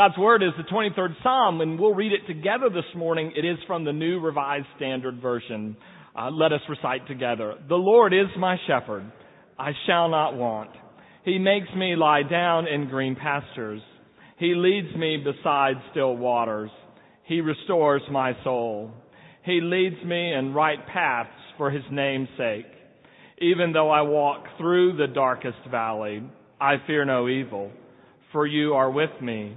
God's Word is the 23rd Psalm, and we'll read it together this morning. It is from the New Revised Standard Version. Uh, let us recite together. The Lord is my shepherd. I shall not want. He makes me lie down in green pastures. He leads me beside still waters. He restores my soul. He leads me in right paths for his name's sake. Even though I walk through the darkest valley, I fear no evil, for you are with me.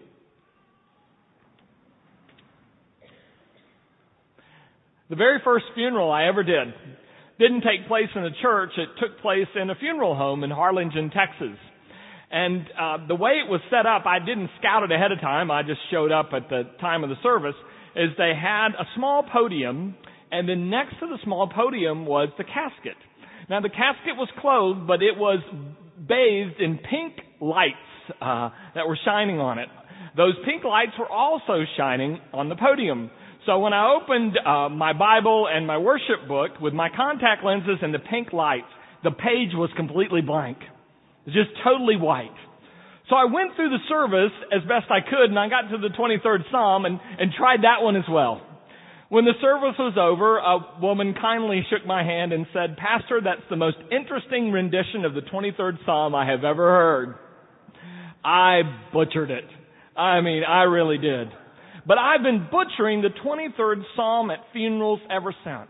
The very first funeral I ever did didn't take place in a church. It took place in a funeral home in Harlingen, Texas. And uh, the way it was set up, I didn't scout it ahead of time. I just showed up at the time of the service. Is they had a small podium, and then next to the small podium was the casket. Now the casket was closed, but it was bathed in pink lights uh, that were shining on it. Those pink lights were also shining on the podium. So when I opened uh, my Bible and my worship book with my contact lenses and the pink lights, the page was completely blank. It was just totally white. So I went through the service as best I could and I got to the 23rd Psalm and, and tried that one as well. When the service was over, a woman kindly shook my hand and said, Pastor, that's the most interesting rendition of the 23rd Psalm I have ever heard. I butchered it. I mean, I really did. But I've been butchering the 23rd Psalm at funerals ever since.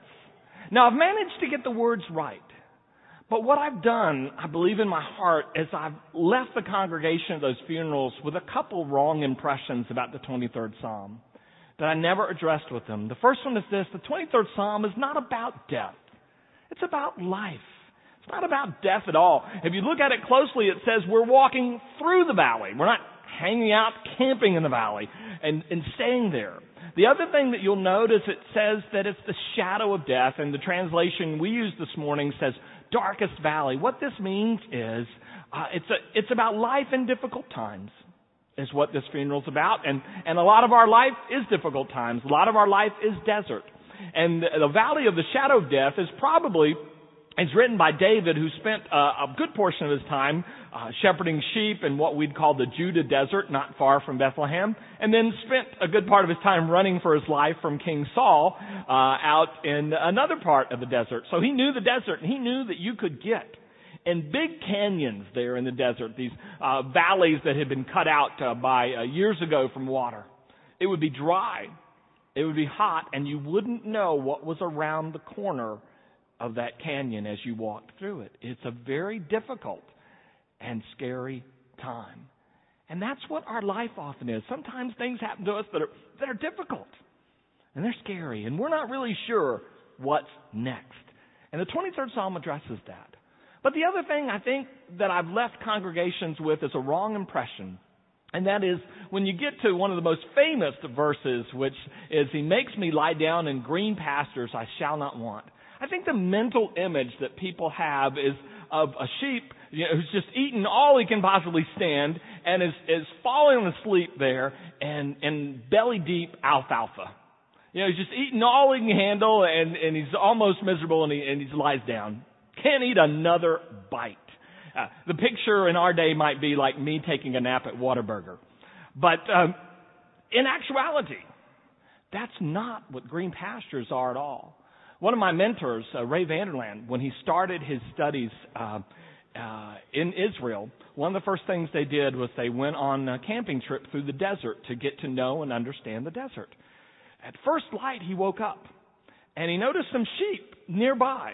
Now I've managed to get the words right. But what I've done, I believe in my heart, is I've left the congregation of those funerals with a couple wrong impressions about the 23rd Psalm that I never addressed with them. The first one is this, the 23rd Psalm is not about death. It's about life. It's not about death at all. If you look at it closely, it says we're walking through the valley. We're not hanging out camping in the valley and, and staying there. The other thing that you'll notice, it says that it's the shadow of death, and the translation we used this morning says darkest valley. What this means is uh, it's a, it's about life in difficult times. Is what this funeral's about, and and a lot of our life is difficult times. A lot of our life is desert, and the, the valley of the shadow of death is probably it's written by David, who spent uh, a good portion of his time uh, shepherding sheep in what we'd call the Judah desert, not far from Bethlehem, and then spent a good part of his time running for his life from King Saul uh, out in another part of the desert. So he knew the desert, and he knew that you could get in big canyons there in the desert, these uh, valleys that had been cut out uh, by uh, years ago from water. It would be dry, it would be hot, and you wouldn't know what was around the corner of that canyon as you walk through it. It's a very difficult and scary time. And that's what our life often is. Sometimes things happen to us that are, that are difficult and they're scary, and we're not really sure what's next. And the 23rd Psalm addresses that. But the other thing I think that I've left congregations with is a wrong impression. And that is when you get to one of the most famous verses, which is, He makes me lie down in green pastures I shall not want. I think the mental image that people have is of a sheep you know, who's just eaten all he can possibly stand and is, is falling asleep there and, and belly deep alfalfa. You know, he's just eating all he can handle and, and he's almost miserable and he, and he lies down. Can't eat another bite. Uh, the picture in our day might be like me taking a nap at Whataburger. But um, in actuality, that's not what green pastures are at all. One of my mentors, uh, Ray Vander Laan, when he started his studies uh, uh, in Israel, one of the first things they did was they went on a camping trip through the desert to get to know and understand the desert. At first light, he woke up and he noticed some sheep nearby,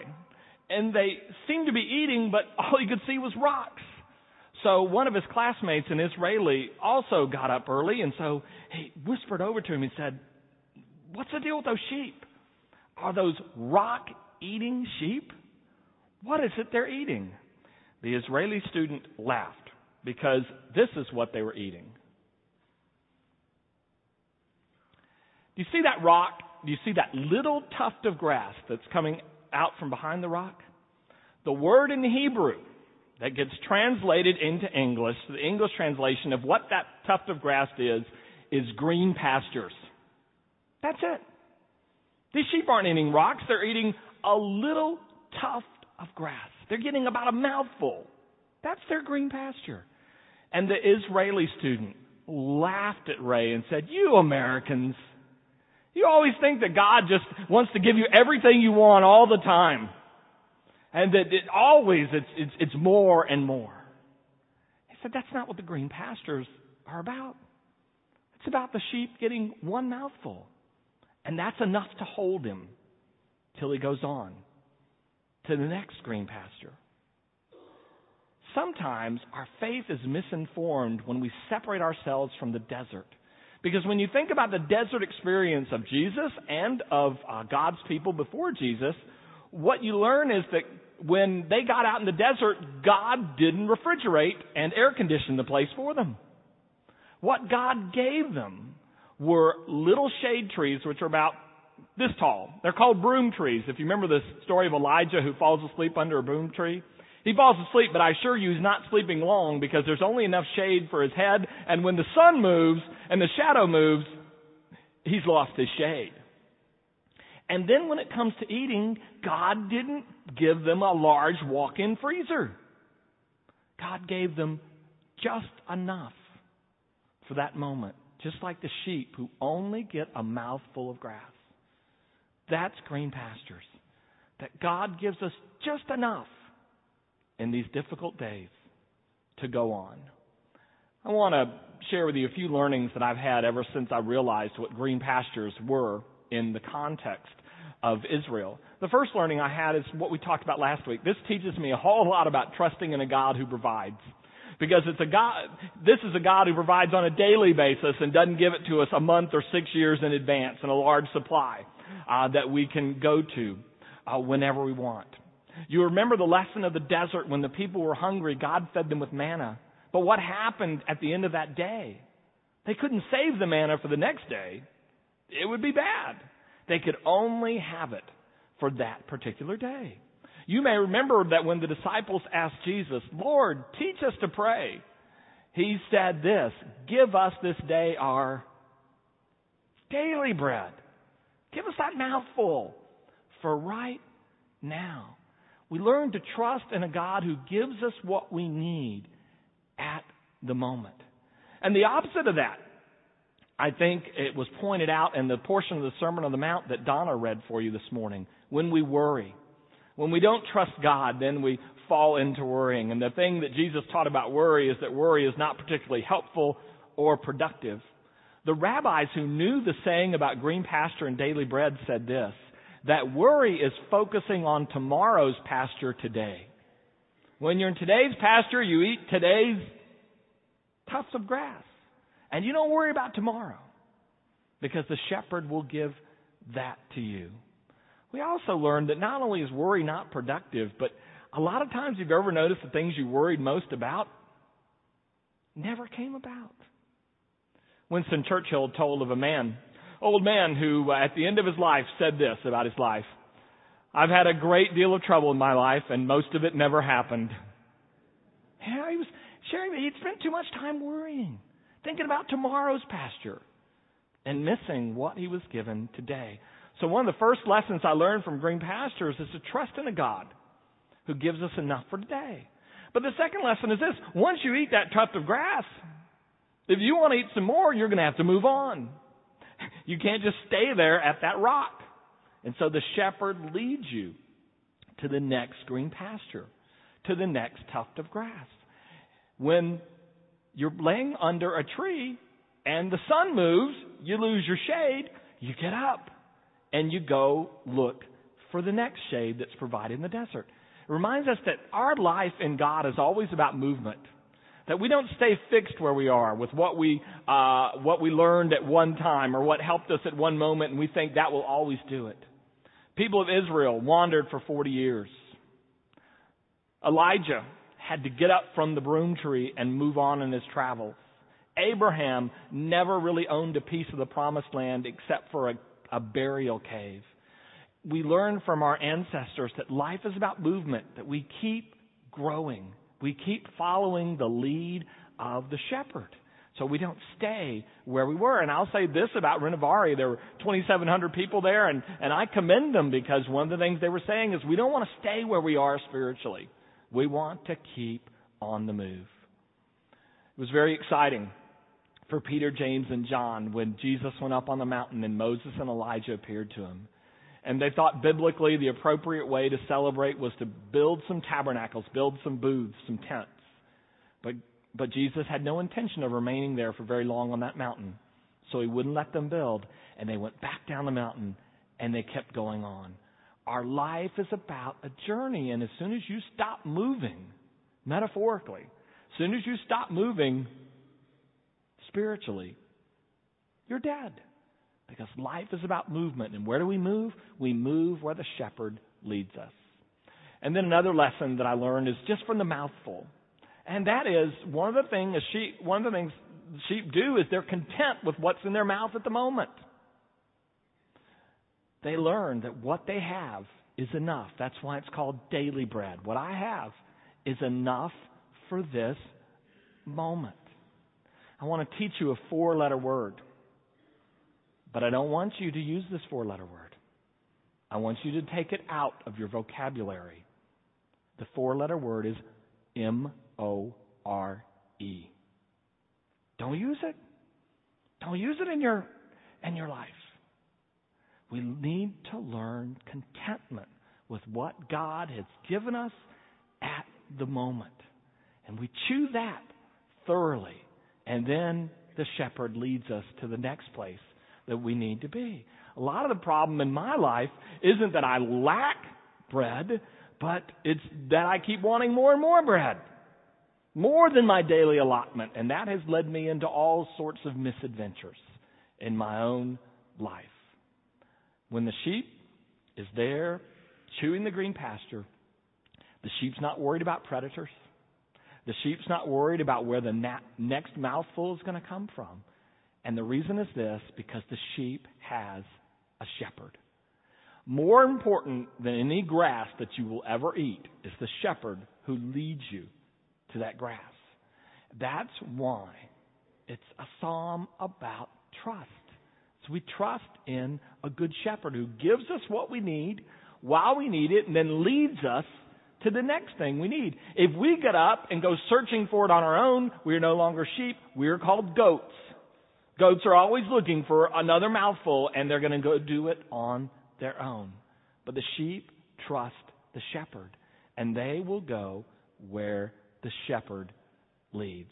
and they seemed to be eating, but all he could see was rocks. So one of his classmates, an Israeli, also got up early, and so he whispered over to him and said, What's the deal with those sheep? Are those rock eating sheep? What is it they're eating? The Israeli student laughed because this is what they were eating. Do you see that rock do you see that little tuft of grass that's coming out from behind the rock? The word in Hebrew that gets translated into English, the English translation of what that tuft of grass is, is green pastures. That's it. These sheep aren't eating rocks, they're eating a little tuft of grass. They're getting about a mouthful. That's their green pasture. And the Israeli student laughed at Ray and said, You Americans, you always think that God just wants to give you everything you want all the time. And that it always, it's, it's, it's more and more. He said, That's not what the green pastures are about. It's about the sheep getting one mouthful. And that's enough to hold him till he goes on to the next green pasture. Sometimes our faith is misinformed when we separate ourselves from the desert. Because when you think about the desert experience of Jesus and of uh, God's people before Jesus, what you learn is that when they got out in the desert, God didn't refrigerate and air condition the place for them. What God gave them were little shade trees, which are about this tall. They're called broom trees. If you remember the story of Elijah who falls asleep under a broom tree, he falls asleep, but I assure you he's not sleeping long because there's only enough shade for his head, and when the sun moves and the shadow moves, he's lost his shade. And then when it comes to eating, God didn't give them a large walk-in freezer. God gave them just enough for that moment, just like the sheep who only get a mouthful of grass. That's green pastures. That God gives us just enough in these difficult days to go on. I want to share with you a few learnings that I've had ever since I realized what green pastures were in the context of Israel. The first learning I had is what we talked about last week. This teaches me a whole lot about trusting in a God who provides. Because it's a God, this is a God who provides on a daily basis and doesn't give it to us a month or six years in advance in a large supply uh, that we can go to uh, whenever we want. You remember the lesson of the desert when the people were hungry, God fed them with manna. But what happened at the end of that day? They couldn't save the manna for the next day. It would be bad. They could only have it for that particular day. You may remember that when the disciples asked Jesus, Lord, teach us to pray, he said this, give us this day our daily bread. Give us that mouthful for right now. We learn to trust in a God who gives us what we need at the moment. And the opposite of that, I think it was pointed out in the portion of the Sermon on the Mount that Donna read for you this morning. When we worry, when we don't trust God, then we fall into worrying. And the thing that Jesus taught about worry is that worry is not particularly helpful or productive. The rabbis who knew the saying about green pasture and daily bread said this that worry is focusing on tomorrow's pasture today. When you're in today's pasture, you eat today's tufts of grass. And you don't worry about tomorrow because the shepherd will give that to you. We also learned that not only is worry not productive, but a lot of times you've ever noticed the things you worried most about never came about. Winston Churchill told of a man old man who, uh, at the end of his life, said this about his life I've had a great deal of trouble in my life, and most of it never happened. Yeah, he was sharing that he'd spent too much time worrying, thinking about tomorrow's pasture, and missing what he was given today. So, one of the first lessons I learned from Green Pastures is to trust in a God who gives us enough for today. But the second lesson is this once you eat that tuft of grass, if you want to eat some more, you're going to have to move on. You can't just stay there at that rock. And so the shepherd leads you to the next green pasture, to the next tuft of grass. When you're laying under a tree and the sun moves, you lose your shade, you get up and you go look for the next shade that's provided in the desert. It reminds us that our life in God is always about movement. That we don't stay fixed where we are with what we, uh, what we learned at one time or what helped us at one moment and we think that will always do it. People of Israel wandered for 40 years. Elijah had to get up from the broom tree and move on in his travels. Abraham never really owned a piece of the promised land except for a, a burial cave. We learn from our ancestors that life is about movement, that we keep growing. We keep following the lead of the shepherd. So we don't stay where we were. And I'll say this about Renovaré. There were 2,700 people there, and, and I commend them because one of the things they were saying is we don't want to stay where we are spiritually. We want to keep on the move. It was very exciting for Peter, James, and John when Jesus went up on the mountain and Moses and Elijah appeared to him. And they thought biblically the appropriate way to celebrate was to build some tabernacles, build some booths, some tents. But, but Jesus had no intention of remaining there for very long on that mountain. So he wouldn't let them build. And they went back down the mountain and they kept going on. Our life is about a journey. And as soon as you stop moving, metaphorically, as soon as you stop moving spiritually, you're dead. Because life is about movement. And where do we move? We move where the shepherd leads us. And then another lesson that I learned is just from the mouthful. And that is one of the things sheep one of the things sheep do is they're content with what's in their mouth at the moment. They learn that what they have is enough. That's why it's called daily bread. What I have is enough for this moment. I want to teach you a four letter word. But I don't want you to use this four letter word. I want you to take it out of your vocabulary. The four letter word is M O R E. Don't use it. Don't use it in your in your life. We need to learn contentment with what God has given us at the moment. And we chew that thoroughly. And then the shepherd leads us to the next place that we need to be. A lot of the problem in my life isn't that I lack bread, but it's that I keep wanting more and more bread. More than my daily allotment. And that has led me into all sorts of misadventures in my own life. When the sheep is there chewing the green pasture, the sheep's not worried about predators. The sheep's not worried about where the na- next mouthful is going to come from. And the reason is this because the sheep has a shepherd. More important than any grass that you will ever eat is the shepherd who leads you to that grass. That's why it's a psalm about trust. So we trust in a good shepherd who gives us what we need while we need it and then leads us to the next thing we need. If we get up and go searching for it on our own, we are no longer sheep. We are called goats. Goats are always looking for another mouthful and they're going to go do it on their own. But the sheep trust the shepherd and they will go where the shepherd leads.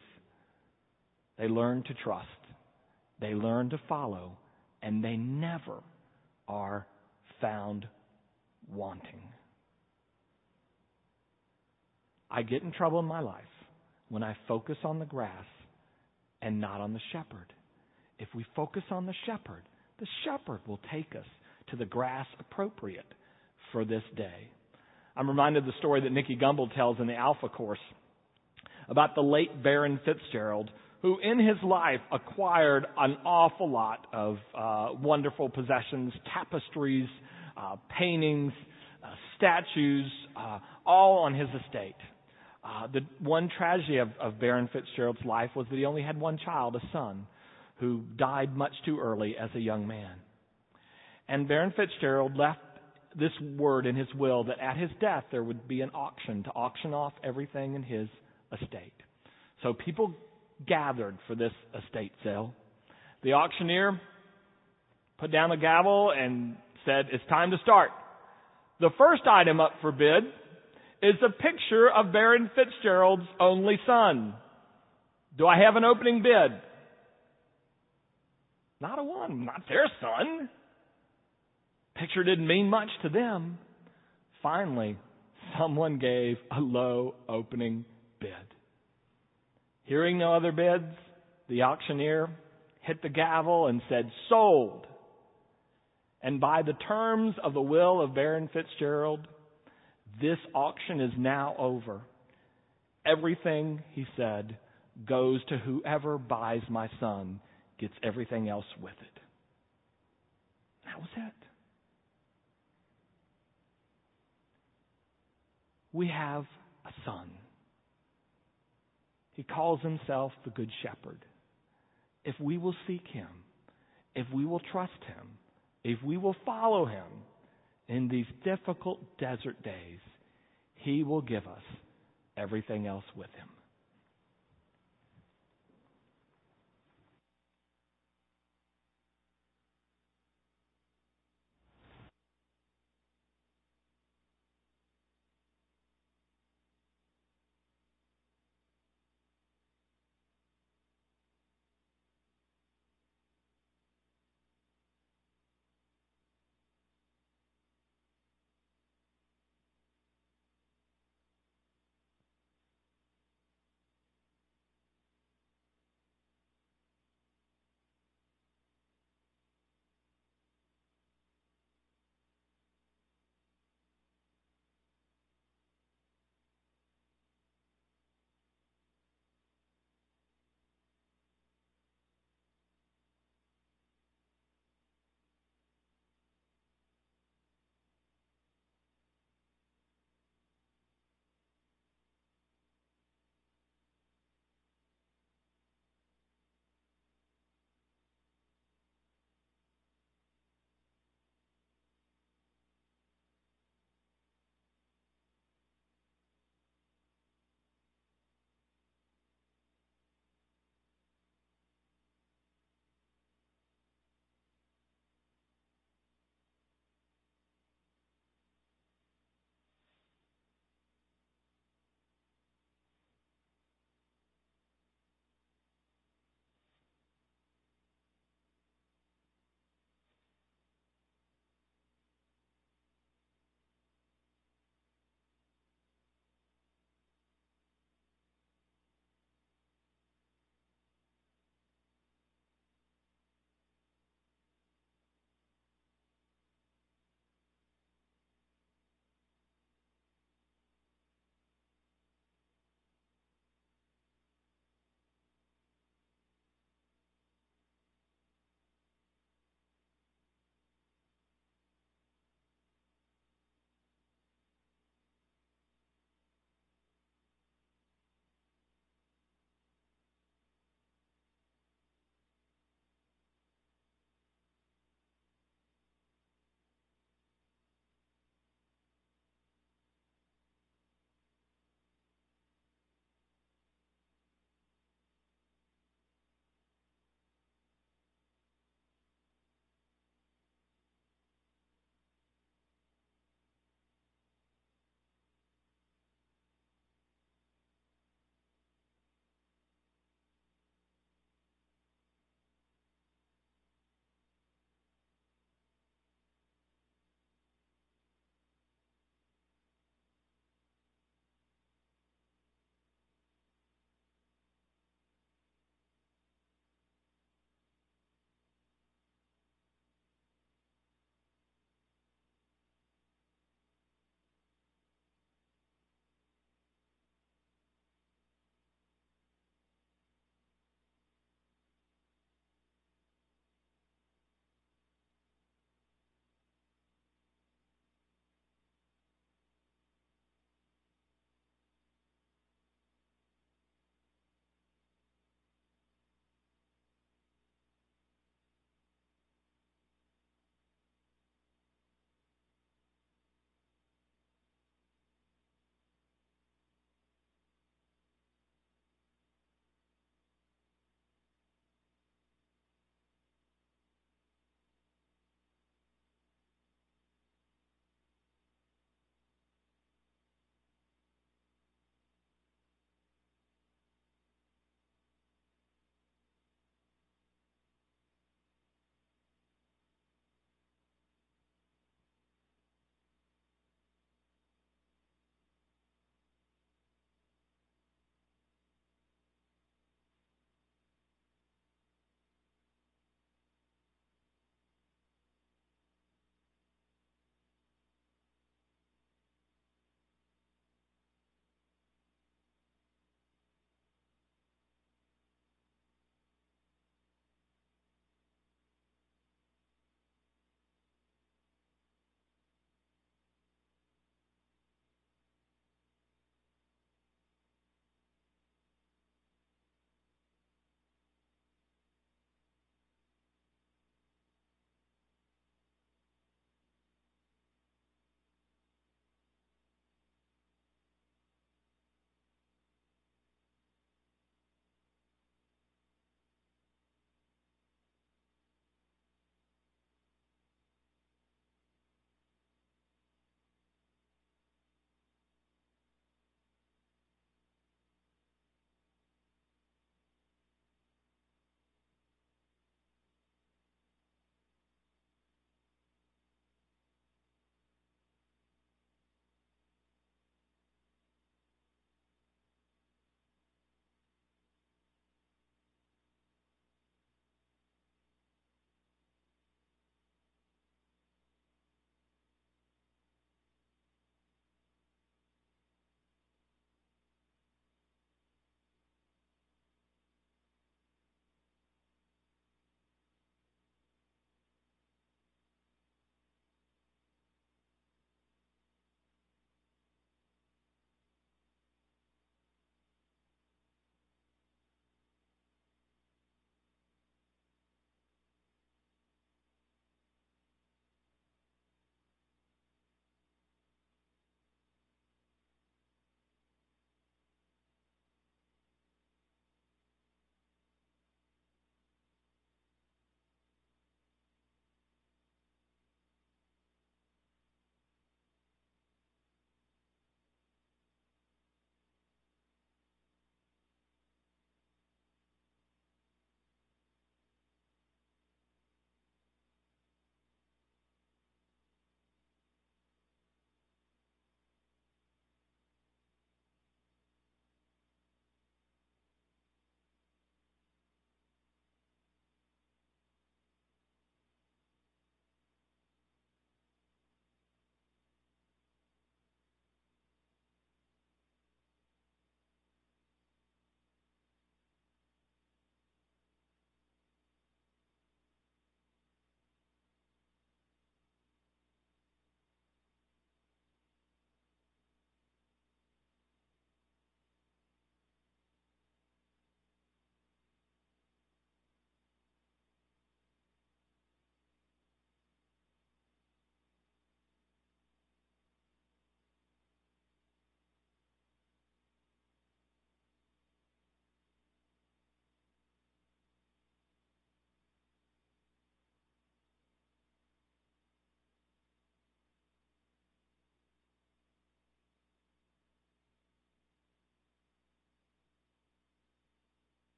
They learn to trust. They learn to follow and they never are found wanting. I get in trouble in my life when I focus on the grass and not on the shepherd. If we focus on the shepherd, the shepherd will take us to the grass appropriate for this day. I'm reminded of the story that Nicky Gumbel tells in the Alpha course about the late Baron Fitzgerald, who in his life acquired an awful lot of uh, wonderful possessions, tapestries, uh, paintings, uh, statues, uh, all on his estate. Uh, the one tragedy of, of Baron Fitzgerald's life was that he only had one child, a son, who died much too early as a young man. And Baron Fitzgerald left this word in his will that at his death there would be an auction to auction off everything in his estate. So people gathered for this estate sale. The auctioneer put down the gavel and said, It's time to start. The first item up for bid is a picture of Baron Fitzgerald's only son. Do I have an opening bid? Not a one, not their son. Picture didn't mean much to them. Finally, someone gave a low opening bid. Hearing no other bids, the auctioneer hit the gavel and said, Sold. And by the terms of the will of Baron Fitzgerald, this auction is now over. Everything, he said, goes to whoever buys my son, gets everything else with it. That was it. We have a son. He calls himself the Good Shepherd. If we will seek him, if we will trust him, if we will follow him in these difficult desert days, he will give us everything else with him.